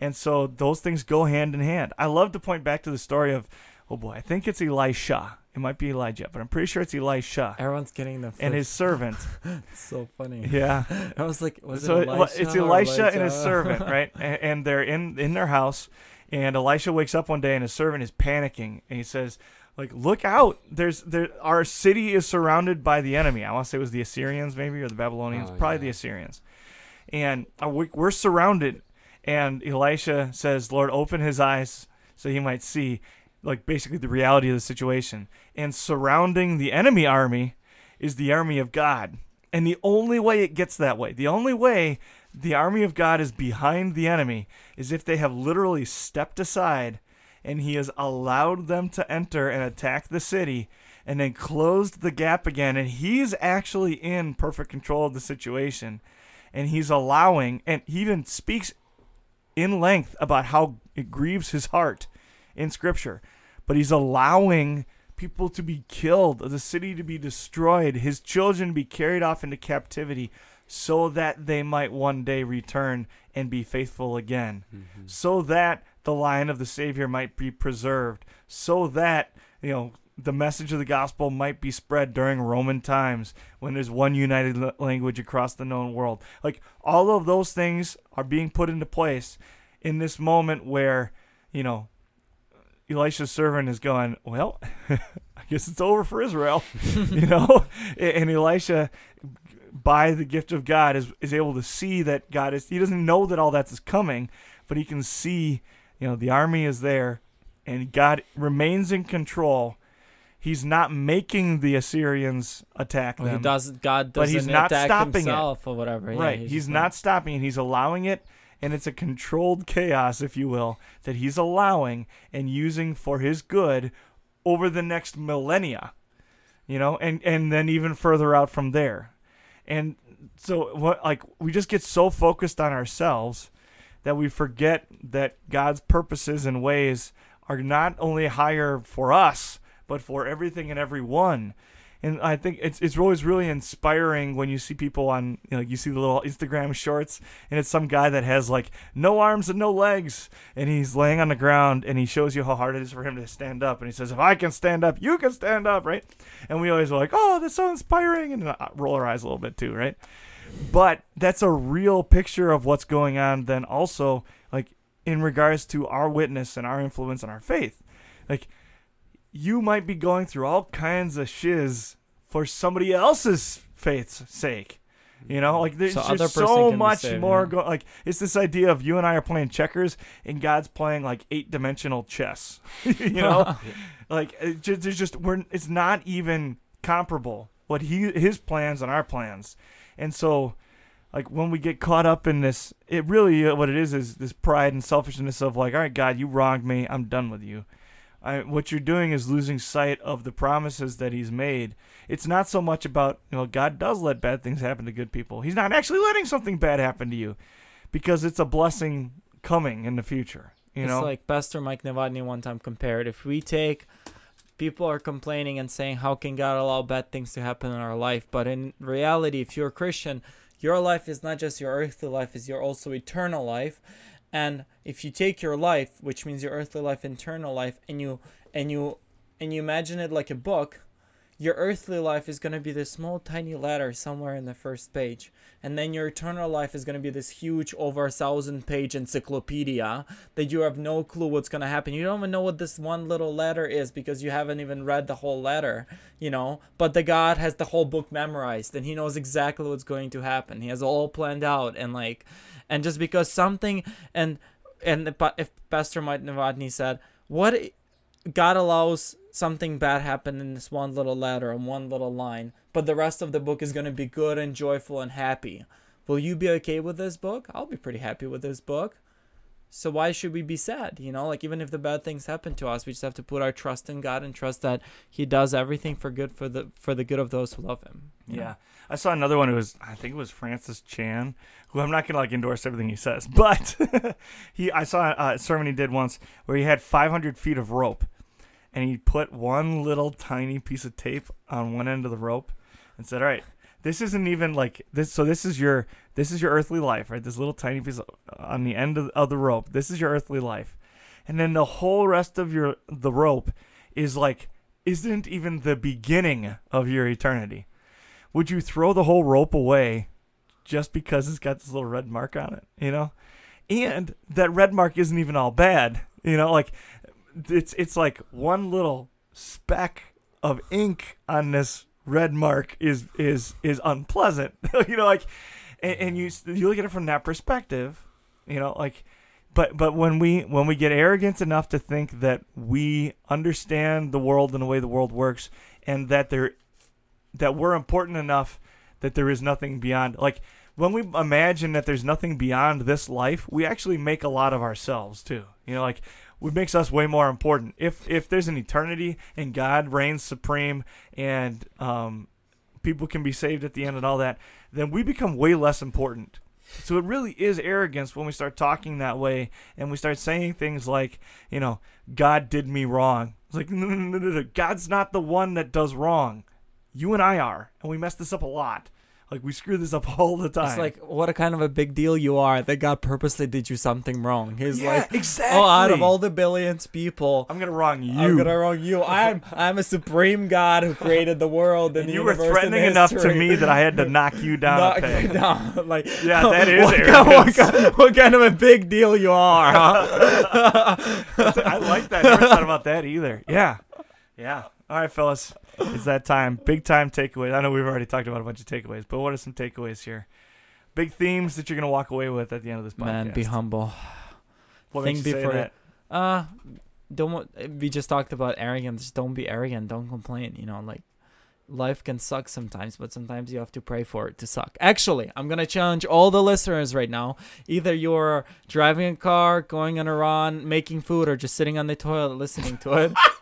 And so those things go hand in hand. I love to point back to the story of, oh boy, I think it's Elisha. It might be Elijah, but I'm pretty sure it's Elisha Everyone's getting the. and his servant. It's so funny. Yeah. I was like, was so it Elisha it's or Elisha and his servant, right? And, and they're in in their house, and Elisha wakes up one day, and his servant is panicking, and he says, "Like, look out! There's there our city is surrounded by the enemy. I want to say it was the Assyrians, maybe, or the Babylonians, Oh, probably yeah. the Assyrians, and uh, we- we're surrounded." And Elisha says, "Lord, open his eyes so he might see." Like basically the reality of the situation, and surrounding the enemy army is the army of God. And the only way it gets that way, the only way the army of God is behind the enemy is if they have literally stepped aside and he has allowed them to enter and attack the city and then closed the gap again. And he's actually in perfect control of the situation. And he's allowing, and he even speaks in length about how it grieves his heart in Scripture. But he's allowing people to be killed, the city to be destroyed, his children to be carried off into captivity so that they might one day return and be faithful again, Mhm. so that the line of the Savior might be preserved, so that, you know, the message of the gospel might be spread during Roman times when there's one united l- language across the known world. Like all of those things are being put into place in this moment where, you know, Elisha's servant is going, well, I guess it's over for Israel, you know, and Elisha, by the gift of God, is is able to see that God is. He doesn't know that all that's coming, but he can see, you know, the army is there, and God remains in control. He's not making the Assyrians attack Well, them. he does. God But doesn't he's not attack stopping it. himself or whatever. Yeah, right. He's, just not stopping it. He's allowing it, and it's a controlled chaos, if you will, that he's allowing and using for his good over the next millennia. You know, and and then even further out from there. And so what like we just get so focused on ourselves that we forget that God's purposes and ways are not only higher for us, but for everything and everyone. And I think it's it's always really inspiring when you see people on you know you see the little Instagram shorts and it's some guy that has like no arms and no legs and he's laying on the ground and he shows you how hard it is for him to stand up and he says if I can stand up you can stand up right? And we always are like oh that's so inspiring and uh, roll our eyes a little bit too right? But that's a real picture of what's going on then also like in regards to our witness and our influence and our faith. Like you might be going through all kinds of shiz for somebody else's faith's sake. You know like there's So just person so much saved, more yeah. go- like it's this idea of you and i are playing checkers and god's playing like eight dimensional chess. You know? Like it just, there's just we're it's not even comparable what he his plans and our plans. And so like when we get caught up in this it really uh, what it is is this pride and selfishness of like all right god you wronged me. I'm done with you I, what you're doing is losing sight of the promises that he's made it's not so much about you know god does let bad things happen to good people he's not actually letting something bad happen to you because it's a blessing coming in the future you it's know like Pastor Mike Novotny one time compared. If we take people are complaining and saying how can God allow bad things to happen in our life, but in reality, if you're a Christian, your life is not just your earthly life; is your also eternal life. And if you take your life, which means your earthly life, eternal life, and you and you and you imagine it like a book, your earthly life is going to be this small tiny letter somewhere in the first page. And then your eternal life is going to be this huge over a thousand page encyclopedia that you have no clue what's going to happen. You don't even know what this one little letter is because you haven't even read the whole letter you know? But the god has the whole book memorized and he knows exactly what's going to happen. He has all planned out and like and just because something and and if pastor mike novotny said what God allows something bad happen in this one little letter and one little line, but the rest of the book is going to be good and joyful and happy. Will you be okay with this book? I'll be pretty happy with this book. So why should we be sad? You know, like even if the bad things happen to us, we just have to put our trust in God and trust that He does everything for good for the for the good of those who love Him. you know? Yeah. I saw another one who was I think it was Francis Chan, who I'm not gonna like endorse everything he says, but he I saw a sermon he did once where he had 500 feet of rope, and he put one little tiny piece of tape on one end of the rope, and said, "All right, this isn't even like this. So this is your this is your earthly life, right? This little tiny piece on the end of, of the rope. This is your earthly life, and then the whole rest of your the rope is like isn't even the beginning of your eternity." would you throw the whole rope away just because it's got this little red mark on it, you know? And that red mark isn't even all bad, you know, like it's it's like one little speck of ink on this red mark is is is unpleasant. you know, like and, and you mm. you look at it from that perspective, you know, like but but when we when we get arrogant enough to think that we understand the world and the way the world works and that there that we're important enough that there is nothing beyond like when we imagine that there's nothing beyond this life we actually make a lot of ourselves too you know like it makes us way more important if if there's an eternity and god reigns supreme and um people can be saved at the end and all that then we become way less important So it really is arrogance when we start talking that way and we start saying things like, you know, God did me wrong. It's like, no, no, no, no, no. God's not the one that does wrong. You and I are. And we mess this up a lot. Like, we screw this up all the time. It's like what a kind of a big deal you are that God purposely did you something wrong. He's yeah, like, exactly. oh, out of all the billions people, I'm going to wrong you. I'm gonna wrong you. I'm I'm a supreme God who created the world and, and the you were threatening enough to me that I had to knock you down Knock a peg. down. Like, Yeah, that is what, kind, what, kind, what kind of a big deal you are, huh? I like that. I never thought about that either. Yeah. Yeah. All right, fellas. It's that time. Big time takeaways. I know we've already talked about a bunch of takeaways, but what are some takeaways here? Big themes that you're going to walk away with at the end of this podcast. Man, be humble. What think makes you say that? Uh, don't. We just talked about arrogance. Don't be arrogant. Don't complain. You know, like life can suck sometimes, but sometimes you have to pray for it to suck. Actually, I'm gonna challenge all the listeners right now. Either you're driving a car, going on a run, making food, or just sitting on the toilet listening to it.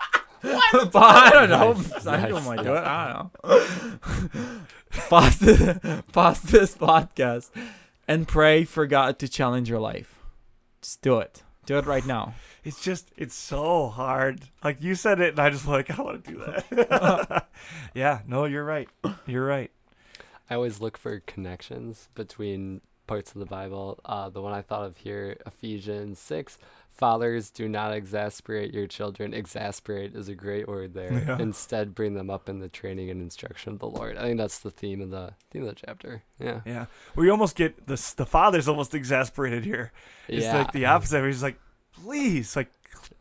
but I don't know. Nice, Some people nice. might do it. I don't know. pause, this, pause this podcast and pray for God to challenge your life. Just do it. Do it right now. It's just, it's so hard. Like you said it, and I just like, I want to do that. yeah. No, you're right. You're right. I always look for connections between parts of the Bible. Uh, the one I thought of here, Ephesians 6. Fathers, do not exasperate your children. Exasperate is a great word there. Yeah. Instead, bring them up in the training and instruction of the Lord. I think that's the theme of the theme of the chapter. Yeah. Yeah. We almost get the the father's almost exasperated here. It's yeah. like the opposite. He's like, please, like,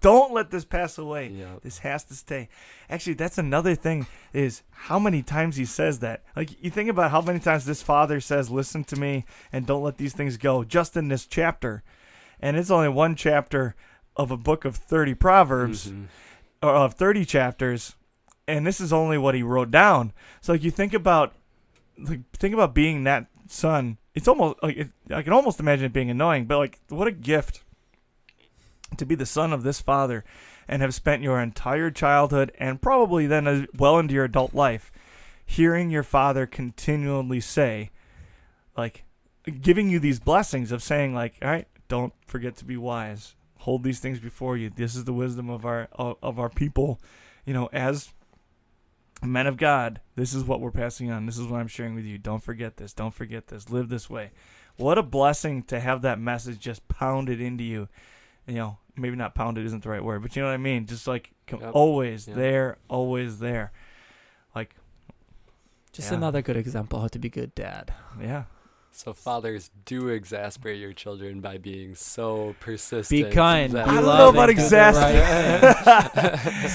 don't let this pass away. Yeah. This has to stay. Actually, that's another thing is how many times he says that. Like you think about how many times this father says, "Listen to me and don't let these things go." Just in this chapter, and it's only one chapter of a book of thirty proverbs Mhm. or of thirty chapters, and this is only what he wrote down. So like you think about, like think about being that son. It's almost like it, I can almost imagine it being annoying, but like what a gift to be the son of this father and have spent your entire childhood and probably then as well into your adult life hearing your father continually say like giving you these blessings of saying like all right don't forget to be wise hold these things before you this is the wisdom of our of, of our people you know as men of god this is what we're passing on this is what i'm sharing with you don't forget this don't forget this live this way what a blessing to have that message just pounded into you you know, maybe not pounded isn't the right word, but you know what I mean. Just like Yep. always Yep. there, always there. Like, Just Yeah. another good example how to be good dad. yeah, So fathers do exasperate your children by being so persistent. Be kind. Be I don't know about do the exasperate.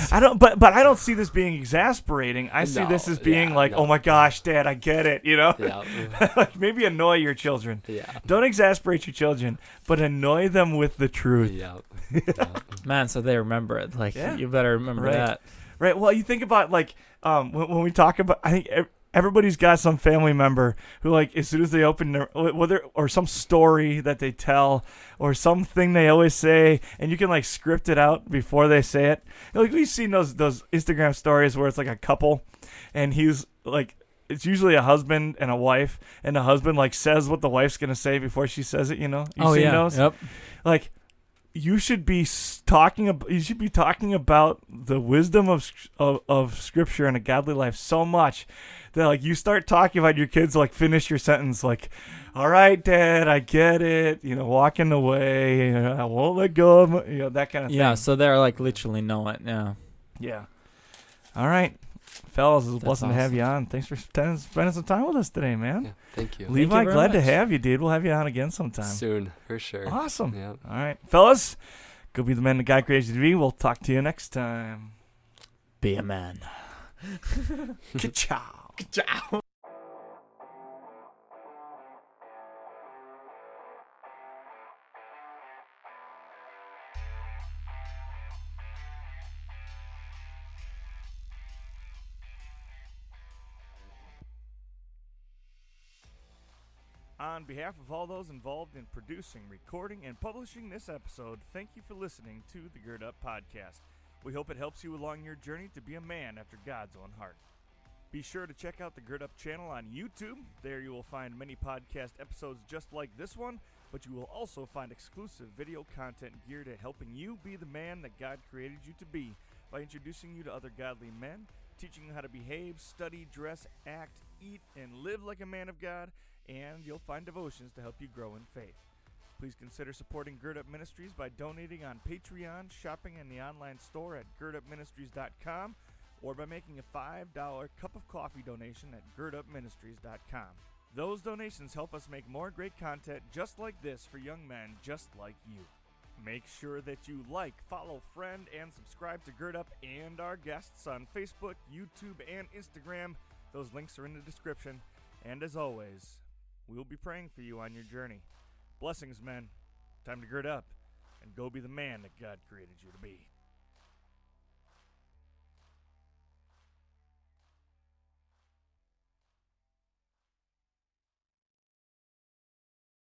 I don't, but but I don't see this being exasperating. I see No, this as being yeah, like, no. oh my gosh, Dad, I get it. You know, yeah. like maybe annoy your children. Yeah. Don't exasperate your children, but annoy them with the truth. Yeah. yeah. Man, so they remember it. Like Yeah. you better remember Right. that. Right. Well, you think about like um when, when we talk about I think ev- everybody's got some family member who like as soon as they open their whether or some story that they tell or something they always say and you can like script it out before they say it. Like we've seen those those Instagram stories where it's like a couple and he's like it's usually a husband and a wife and the husband like says what the wife's going to say before she says it, you know? You've oh yeah. those? Yep. like you should be talking about you should be talking about the wisdom of, of of scripture and a godly life so much that like you start talking about your kids like finish your sentence like all right dad i get it you know walking away you know, i won't let go of my, you know that kind of Yeah. thing So they're like literally know it. Yeah. yeah all right fellas it's a That's blessing to have you on thanks for spending, spending some time with us today man yeah. Thank you. levi you very glad to have you dude we'll have you on again sometime Soon, for sure. awesome Yeah. All right, fellas, go be the man that God created you to be. We'll talk to you next time. Be a man. Ka-chow. On behalf of all those involved in producing, recording, and publishing this episode, thank you for listening to the Gird Up Podcast. We hope it helps you along your journey to be a man after God's own heart. Be sure to check out the Gird Up channel on YouTube. There you will find many podcast episodes just like this one, but you will also find exclusive video content geared at helping you be the man that God created you to be by introducing you to other godly men, teaching you how to behave, study, dress, act, eat, and live like a man of God, and you'll find devotions to help you grow in faith. Please consider supporting Gird Up Ministries by donating on Patreon, shopping in the online store at girdupministries.com, or by making a $5 cup of coffee donation at girdupministries.com. Those donations help us make more great content just like this for young men just like you. Make sure that you like, follow, friend, and subscribe to Gird Up and our guests on Facebook, YouTube, and Instagram. Those links are in the description. And as always, we'll be praying for you on your journey. Blessings, men. Time to gird up and go be the man that God created you to be.